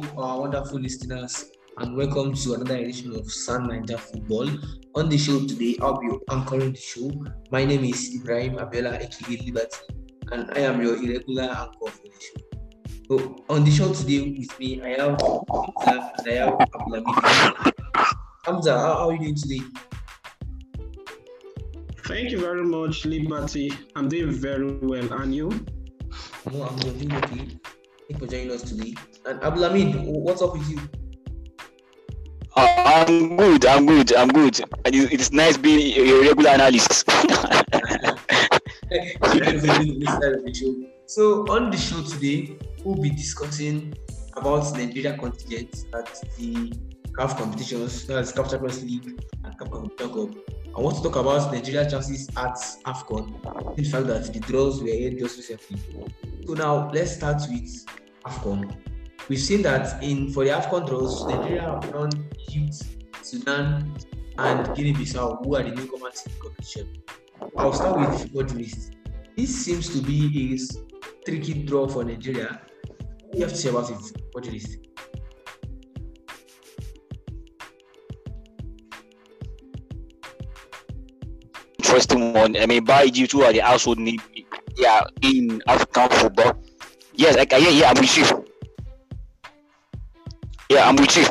our wonderful listeners, and welcome to another edition of Sun Niger Football. On the show today, I'll be anchoring the show. My name is Ibrahim Abela, aka Liberty, and I am your irregular anchor for the show. So, on the show today with me, I have Hamza and I have Abdulhamid. Hamza, how, how are you doing today? Thank you very much, Liberty. I'm doing very well. And you? No, I'm doing okay. Thank you for joining us today. And Abdulhamid, what's up with you? Uh, I'm good. I'm good. I'm good. And it- it's nice being a regular analyst. so on the show today, we'll be discussing about Nigeria contingent at the CAF competitions, that's CAF Champions League and CAF Confederation Cup. I want to talk about Nigeria chances at AFCON. The fact that the draws were held just recently. So now let's start with AFCON. We've seen that in for the AFCON draws, Nigeria have drawn Egypt, Sudan, and Guinea-Bissau, who are the newcomers in the competition. I'll start with what list. This seems to be a tricky draw for Nigeria. You have to say about it? What list? Interesting one. I mean, by who are the household name yeah, in African football. Yes, I can. Yeah, yeah, I'm with you. Yeah, I'm with you.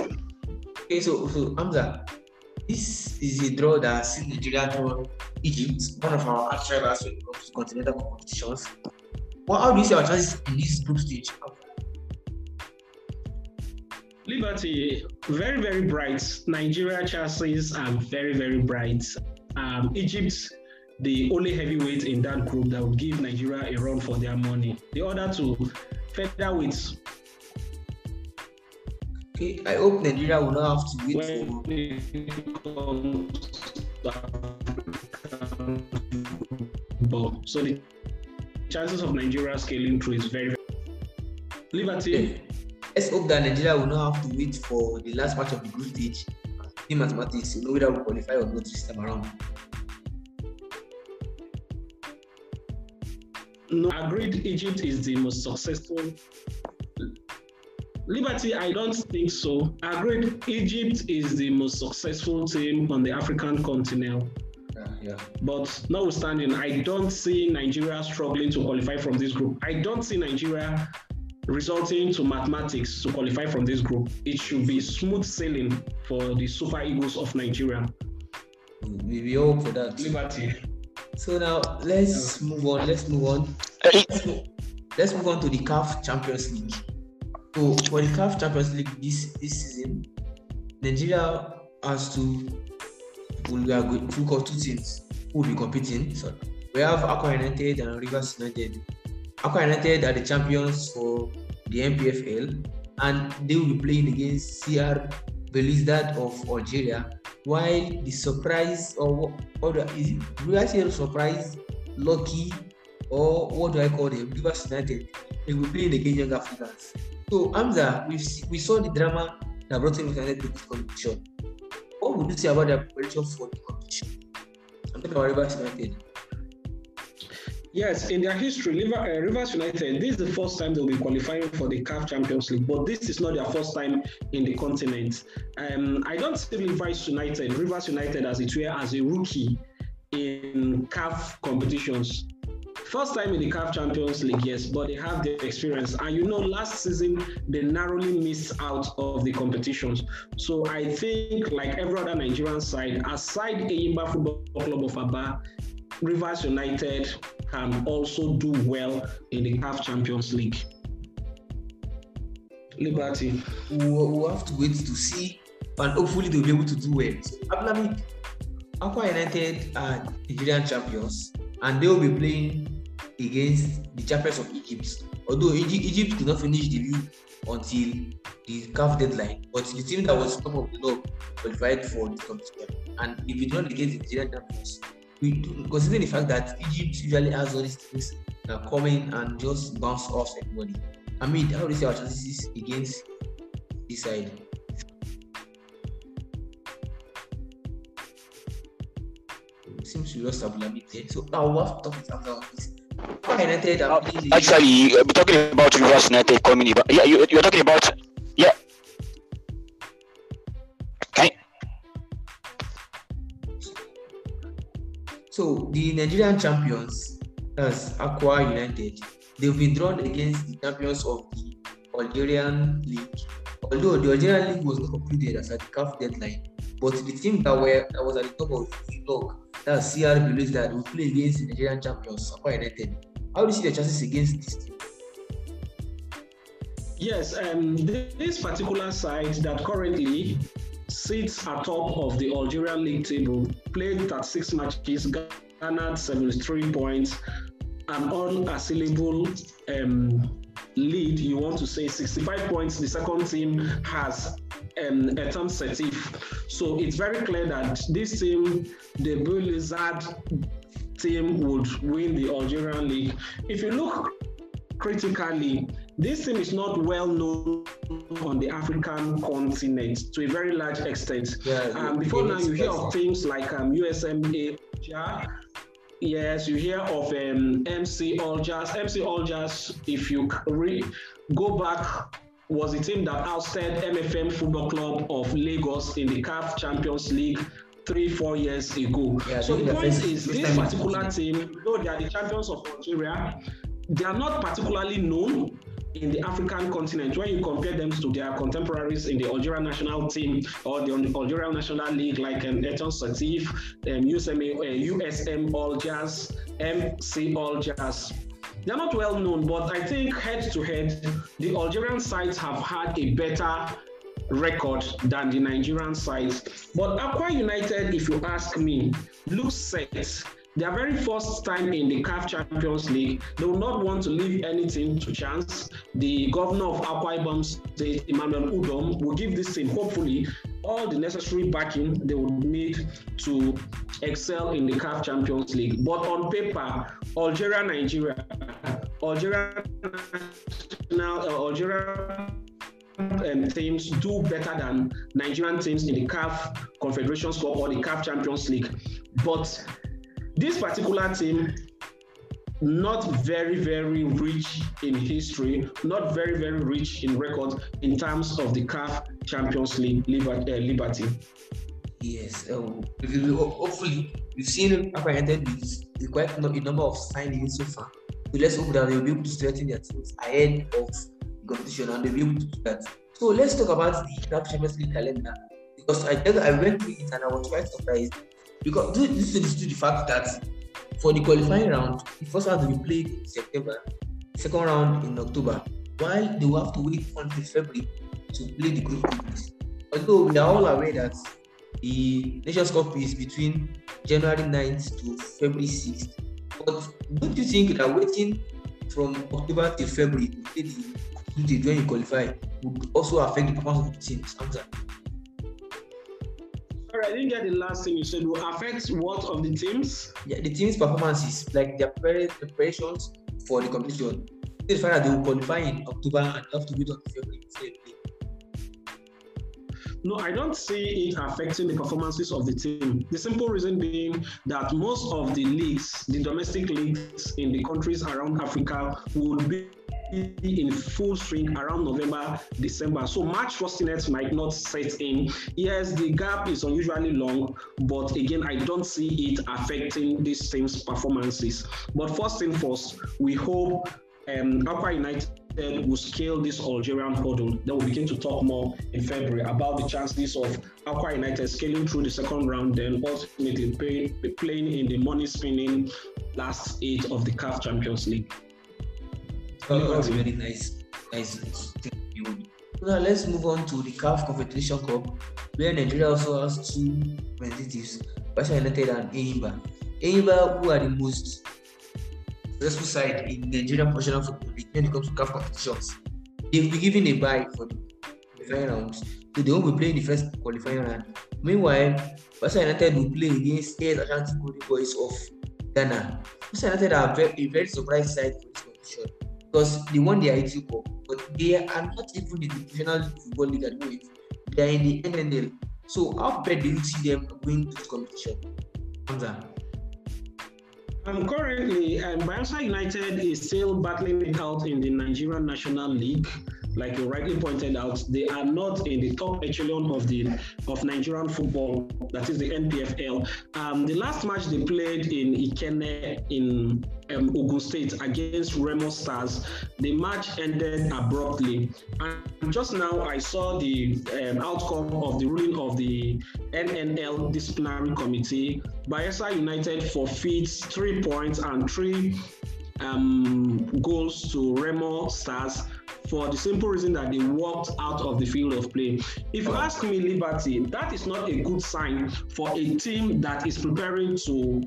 Okay, so so Hamza, this is a draw that sees Nigeria draw Egypt, one of our arch rivals when it comes to continental competitions. Well, how do you see our chances in this group stage? Liberty, very, very bright. Nigeria chances are very, very bright. Um, Egypt, the only heavyweight in that group that would give Nigeria a run for their money. The other two, featherweights, Okay, I hope Nigeria will not have to wait when for it comes to African football. So the chances of Nigeria scaling through is very, very Liberty. Let's hope that Nigeria will not have to wait for the last match of the group stage. In mathematics, you know whether we qualify or not this time around. No, agreed. Egypt is the most successful. Liberty, I don't think so. Agreed. Egypt is the most successful team on the African continent. Yeah, yeah. But notwithstanding, I don't see Nigeria struggling to qualify from this group. I don't see Nigeria resulting to mathematics to qualify from this group. It should be smooth sailing for the Super Eagles of Nigeria. We, we hope for that. Liberty. So now let's move on. Let's move on. Let's move, let's move on to the CAF Champions League. So for the CAF Champions League this this season, Nigeria has to we are going to two teams who will be competing. So we have Akwa United and Rivers United. Akwa United are the champions for the NPFL and they will be playing against CR Belouizdad of Algeria. While the surprise or what do I, is it, do I say surprise, lucky, or what do I call them? Rivers United. They will be playing against Young Africans. So Hamza, we we saw the drama that brought Rivers United to this competition. What would you say about their preparation for the competition? I'm talking about Rivers United. Yes, in their history, River, uh, Rivers United, this is the first time they'll be qualifying for the CAF Champions League, but this is not their first time in the continent. Um, I don't see Rivers United, Rivers United as it were, as a rookie in CAF competitions. First time in the CAF Champions League, yes, but they have the experience. And you know, last season they narrowly missed out of the competitions. So I think, like every other Nigerian side, aside Enyimba Football Club of Aba, Rivers United can also do well in the CAF Champions League. Liberty. We'll, we'll have to wait to see, and hopefully they'll be able to do well. So, Abdulhamid, Akwa United are Nigerian champions, and they will be playing against the champions of Egypt. Although Egypt, could not finish the league until the CAF deadline, but the team that was top of the league qualified for the competition. And if you don't against the Nigerian champions, we considering the fact that Egypt usually has all these things that come in and just bounce off everybody. I mean, how do you see our chances against this side? Seems we lost Abdulhamid there. So now we'll have to talk Abdulhamid. this. United are Actually, uh, we're talking about Rivers United coming. in. Yeah, you, you're talking about Yeah. Okay. So the Nigerian champions, as Akwa United, they've been drawn against the champions of the Algerian League. Although the Algerian League was not concluded as at the CAF deadline, but the team that were that was at the top of the log, that's CR Belouizdad will play against the Nigerian champions, Akwa United. How do you see the chances against this team? Yes, um, this particular side that currently sits atop of the Algerian league table, played 36 matches, garnered 73 points, an unassailable um, lead, you want to say 65 points. The second team has um, Etan Setif. So it's very clear that this team, the Blue Lizard team, would win the Algerian league. If you look critically, this team is not well known on the African continent to a very large extent. Yeah, um, before now, you hear of teams like um, USMA, yes, you hear of um, MC Algiers. MC Algiers, if you re- go back, was a team that ousted MFM Football Club of Lagos in the CAF Champions League three, four years ago. Yeah, so the the point is, this particular team, though they are the champions of Algeria, they are not particularly known in the African continent when you compare them to their contemporaries in the Algerian national team or the Algerian national league like um, Eton Satif, um, USM, uh, USM Algiers, MC Algiers. They're not well known, but I think head to head, the Algerian sides have had a better record than the Nigerian sides. But Akwa United, if you ask me, looks set. Their very first time in the CAF Champions League, they will not want to leave anything to chance. The governor of Akwa Ibom State, Emmanuel Udom, will give this team, hopefully, all the necessary backing they would need to excel in the CAF Champions League. But on paper, Algeria, Nigeria, Algeria, national, uh, Algeria um, teams do better than Nigerian teams in the CAF Confederations Cup or the CAF Champions League. But this particular team, not very, very rich in history, not very, very rich in records in terms of the CAF Champions League uh, liberty. Yes, ho- hopefully we've seen with with quite a number of signings so far. So let's hope that they'll be able to strengthen their teams ahead of the competition and they'll be able to do that. So let's talk about the CAF Champions League calendar because I I went through it and I was quite surprised because due this is due to the fact that for the qualifying round, the first round will be played in September, second round in October, while they will have to wait until February to play the group stages. Although we are all aware that the Nations Cup is between January 9th to February 6th. But don't you think that waiting from October till February to play the group stage when you qualify would also affect the performance of the teams? Sorry, I didn't get the last thing you said. Will affect what of the teams? Yeah, the team's performances, like their prepar- preparations for the competition. They find that they will qualify in October and have to wait until February before they play. No, I don't see it affecting the performances of the team. The simple reason being that most of the leagues, the domestic leagues in the countries around Africa, would be in full swing around November, December. So March first rustiness might not set in. Yes, the gap is unusually long, but again, I don't see it affecting this team's performances. But first thing first, we hope um, Akwa United will scale this Algerian hurdle. Then we'll begin to talk more in February about the chances of Akwa United scaling through the second round, then ultimately playing in the money spinning last eight of the CAF Champions League. That was a very nice, nice now let's move on to the CAF Confederation Cup, where Nigeria also has two representatives, Bayelsa United and Enyimba. Enyimba, who are the most successful side in Nigerian professional football when it comes to CAF competitions, they've been given a bye for the qualifying rounds. So they won't be playing the first qualifying round. Meanwhile, Bayelsa United will play against Air Ashanti Boys of Ghana. Bayelsa United are a very surprise side for this competition because they won their Aiteo Cup, but they are not even in the professional football league at the moment. They are in the NNL. So how prepared do you see them going to this competition? Hamza. Um, currently, um, Bayelsa United is still battling it out in the Nigerian National League. Like you rightly pointed out, they are not in the top echelon of the of Nigerian football. That is the NPFL. Um, the last match they played in Ikenne in um, Ogun State against Remo Stars, the match ended abruptly. And just now, I saw the um, outcome of the ruling of the NNL disciplinary committee. Bayelsa United forfeits three points and three um, goals to Remo Stars for the simple reason that they walked out of the field of play. If you ask me, Liberty, that is not a good sign for a team that is preparing to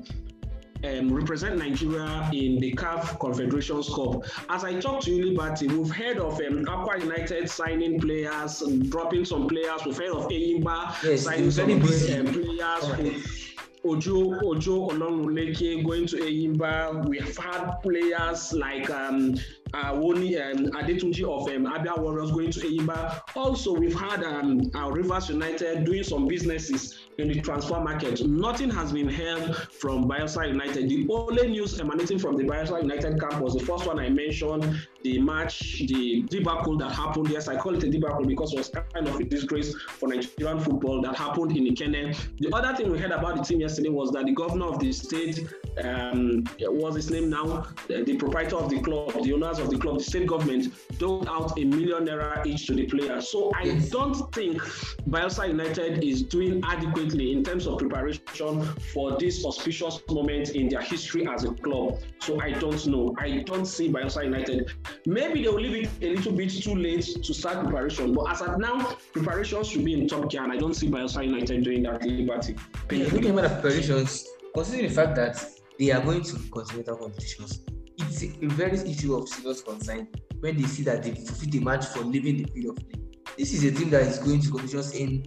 um, represent Nigeria in the CAF Confederations Cup. As I talk to you, Liberty, we've heard of um, Akwa United signing players, dropping some players. We've heard of Enyimba Yes, signing some very um, players. Ojo Ojo Olorunleke going to Enyimba. We have had players like um, uh, Woni um, Adetunji of um, Abia Warriors going to Enyimba. Also, we've had um, our Rivers United doing some businesses in the transfer market. Nothing has been heard from Bayelsa United. The only news emanating from the Bayelsa United camp was the first one I mentioned, the match, the debacle that happened. Yes, I call it a debacle because it was kind of a disgrace for Nigerian football that happened in Ikenne. The other thing we heard about the team yesterday was that the governor of the state, um, what's his name now, the, the proprietor of the club, the owners of the club, the state government, doled out a million naira each to the players. So I Yes. don't think Bayelsa United is doing adequately in terms of preparation for this auspicious moment in their history as a club. So I don't know. I don't see Bayelsa United. Maybe they will leave it a little bit too late to start preparation. But as of now, preparation should be in top gear, and I don't see Bayelsa United doing that liberty. Yeah, looking at the preparations, considering the fact that they are going to continental competitions, it's a very issue of serious concern when they see that they fulfill the match for leaving the field of play. This is a team that is going to competitions in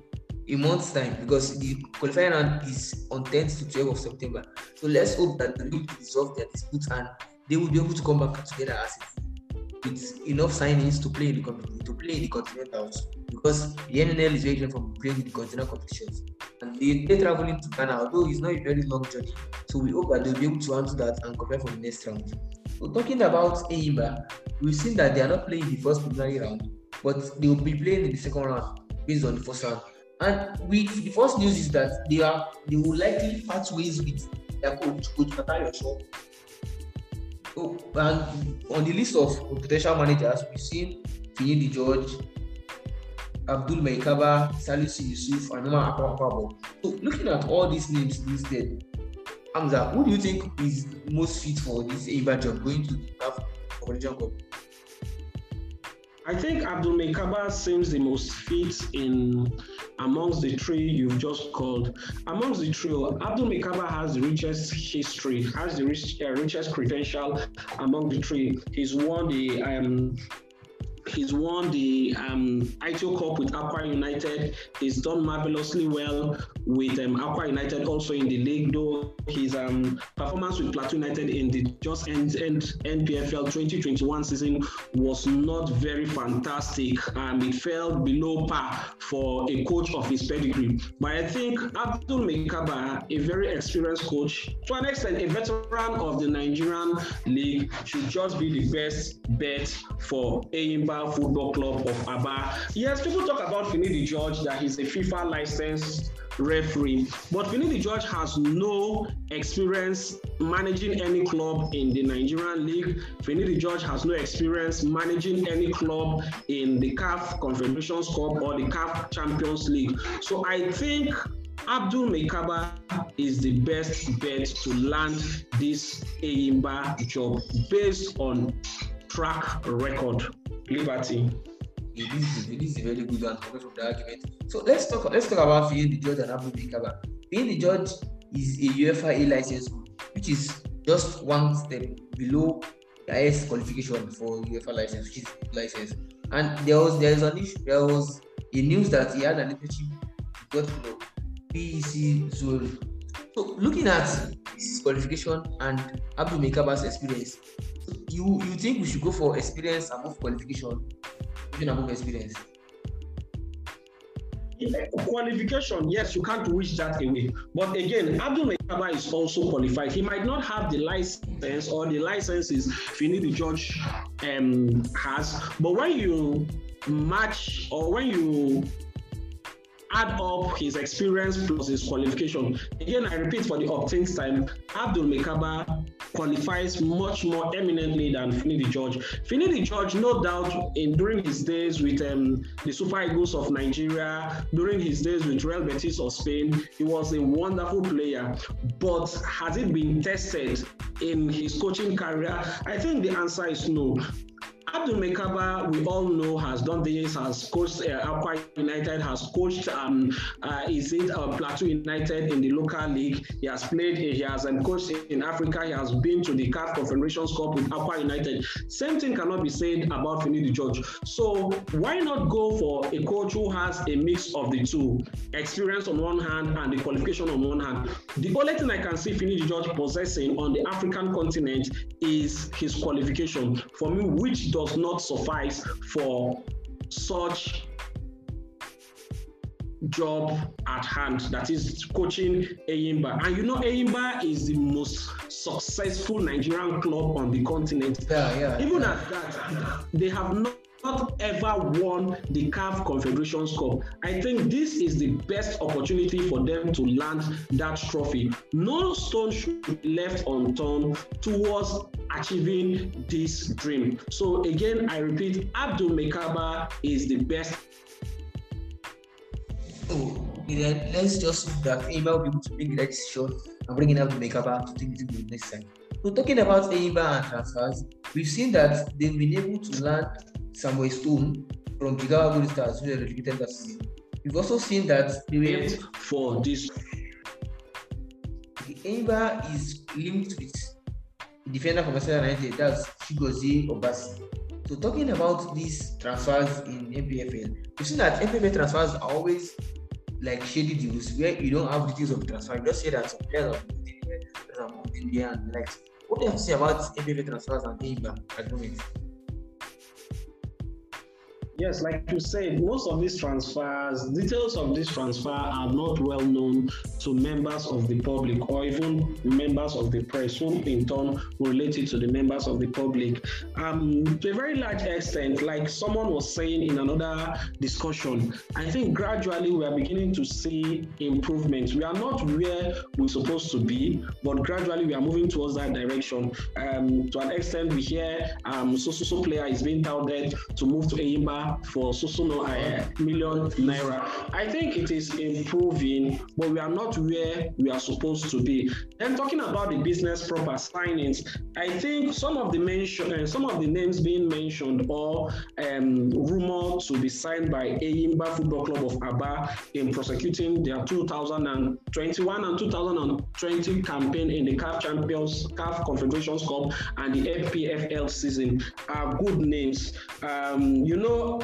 a month's time because the qualifying round is on 10th to 12th of September. So let's hope that they will resolve their dispute and they will be able to come back together as a team with enough signings to play in the competition, to play in the continentals because the NNL is very different from playing in the continental competitions and they, they're traveling to Ghana, although it's not a very long journey. So we hope that they'll be able to answer that and prepare for the next round. So talking about Enyimba, we've seen that they are not playing the first preliminary round, but they will be playing in the second round based on the first round. And with the first news is that they are they will likely part ways with their coach, Coach Fatai Osho. So, and on the list of potential managers, we've seen Finidi George, Abdul Maikaba, Salisu Yusuf, and Imama Amapakabo. So looking at all these names listed, Hamza, who do you think is most fit for this Eba job going to the CAF Competition Cup? I think Abdul Maikaba seems the most fit in amongst the three you've just called. Amongst the trio, Abdul Maikaba has the richest history, has the rich, uh, richest credential among the three. He's won the um, He's won the um, Aiteo Cup with Akwa United. He's done marvelously well with um, Akwa United also in the league, though his um, performance with Plateau United in the just end, end NPFL 2021 season was not very fantastic. Um, it fell below par for a coach of his pedigree. But I think Abdul Maikaba, a very experienced coach, to an extent, a veteran of the Nigerian league, should just be the best bet for Football Club of Aba. Yes, people talk about Finidi George that he's a FIFA licensed referee, but Finidi George has no experience managing any club in the Nigerian league. Finidi George has no experience managing any club in the CAF Confederations Cup or the CAF Champions League. So I think Abdul Maikaba is the best bet to land this Enyimba job based on track record. Liberty. This is, a very good one coming from the argument. So let's talk let's talk about Finidi George and Abu Bikaba. Finidi George is a UEFA A license, which is just one step below the highest qualification for UEFA license, which is license. And there was there is an issue, there was a news that he had an internship got to PEC Zurich. So looking at his qualification and Abdul Maikaba's experience, you you think we should go for experience above qualification, even above experience? Qualification, yes, you can't wish that away. But again, Abdul Maikaba is also qualified. He might not have the license or the licenses Finidi George um, has, but when you match or when you add up his experience plus his qualification. Again, I repeat for the upteenth time, Abdul Maikaba qualifies much more eminently than Finidi George. Finidi George, no doubt, in during his days with um, the Super Eagles of Nigeria, during his days with Real Betis of Spain, he was a wonderful player. But has it been tested in his coaching career? I think the answer is no. Abdul Maikaba, we all know, has done this, has coached uh, Akwa United, has coached, um, uh, is it uh, Plateau United in the local league. He has played, he has um, coached in Africa, he has been to the CAF Confederations Cup with Akwa United. Same thing cannot be said about Finidi George. So why not go for a coach who has a mix of the two, experience on one hand and the qualification on one hand? The only thing I can see Finidi George possessing on the African continent is his qualification. For me, which does not suffice for such job at hand that is coaching Enyimba. And you know, Enyimba is the most successful Nigerian club on the continent. Yeah, yeah. Even yeah. at that, they have not not ever won the CAF Confederations Cup. I think this is the best opportunity for them to land that trophy. No stone should be left unturned towards achieving this dream. So again, I repeat, Abdul Maikaba is the best. Oh, then let's just hope that Enyimba will be able to make the decision and bring in Abdul Maikaba to take it to the next time. So talking about Enyimba and transfers, we've seen that they've been able to land Samuel Stone from Jigawa Golden Stars, who were relegated last season. We've also seen that they were for this. The Enyimba is linked with defender from Arsenal United, that's Chigozie Obasi. So talking about these transfers in NPFL, we've seen that NPFL transfers are always like shady deals where you don't have details of the transfer. You just say that some players are moved in here, players are moved there, and like. What do you have to say about NPFL transfers and Enyimba at the moment? Yes, like you said, most of these transfers, details of this transfer are not well known to members of the public or even members of the press, who in turn related to the members of the public. Um, to a very large extent, like someone was saying in another discussion, I think gradually we are beginning to see improvements. We are not where we're supposed to be, but gradually we are moving towards that direction. Um, to an extent, we hear um, so so so player is being touted to move to Enyimba for so so no uh, million naira. I think it is improving, but we are not where we are supposed to be. Then talking about the business proper signings, I think some of the mention, uh, some of the names being mentioned or um, rumored to be signed by Enyimba Football Club of Aba in prosecuting their 2021 and 2020 campaign in the CAF Champions, CAF Confederations Cup, and the FPFL season are good names. Um, you know,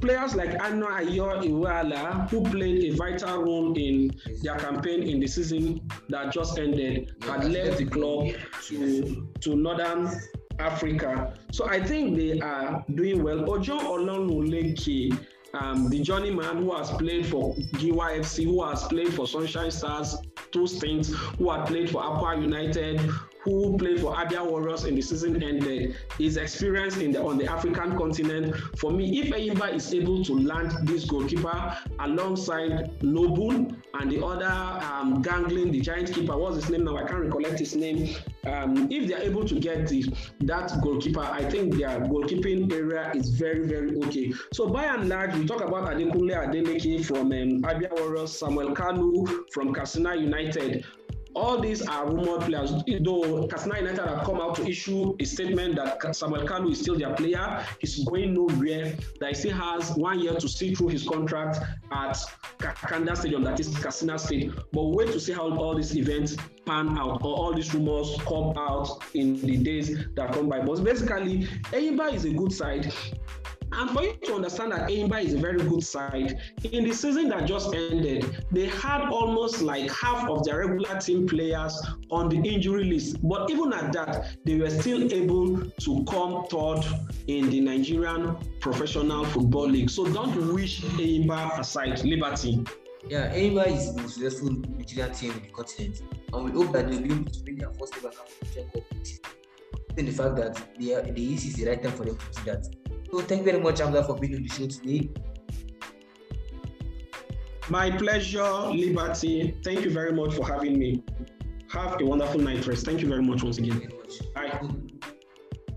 players like Anayo Iwuala, who played a vital role in their campaign in the season that just ended, had left the club to, to Northern Africa. So I think they are doing well. Ojo Olorunleke, um, the journeyman who has played for GYFC, who has played for Sunshine Stars, two stints, who had played for Akwa United, who played for Abia Warriors in the season ended, his experience in the, on the African continent. For me, if Enyimba is able to land this goalkeeper alongside Noble and the other um, Ganglin, the giant keeper, what's his name now? I can't recollect his name. Um, if they're able to get the, that goalkeeper, I think their goalkeeping area is very, very okay. So by and large, we talk about Adekunle Adeleke from um, Abia Warriors, Samuel Kanu from Katsina United all these are rumored players. Though Katsina United have come out to issue a statement that Samuel Kanu is still their player, he's going nowhere. That he still has one year to see through his contract at Kanda Stadium, that is Katsina State. But wait to see how all these events pan out or all these rumors come out in the days that come by. But basically, Enyimba is a good side. And for you to understand that Enyimba is a very good side, in the season that just ended, they had almost like half of their regular team players on the injury list. But even at that, they were still able to come third in the Nigerian Professional Football League. So don't wish Enyimba aside. Liberty. Yeah, Enyimba is the most successful Nigerian team in the continent, and we hope that they'll be able to win their first ever African Cup. The fact that the the East is the right time for them to do that. So thank you very much, Hamza, for being on the show today. My pleasure, Liberty. Thank you very much for having me. Have a wonderful night rest. Thank you very much once again. Much. Bye.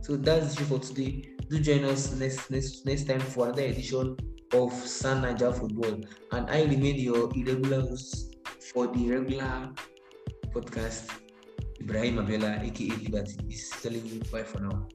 So that's it for today. Do join us next next next time for another edition of San Niger Football. And I remain your irregular host for the regular podcast, Ibrahim Abela, aka Liberty, is telling you bye for now.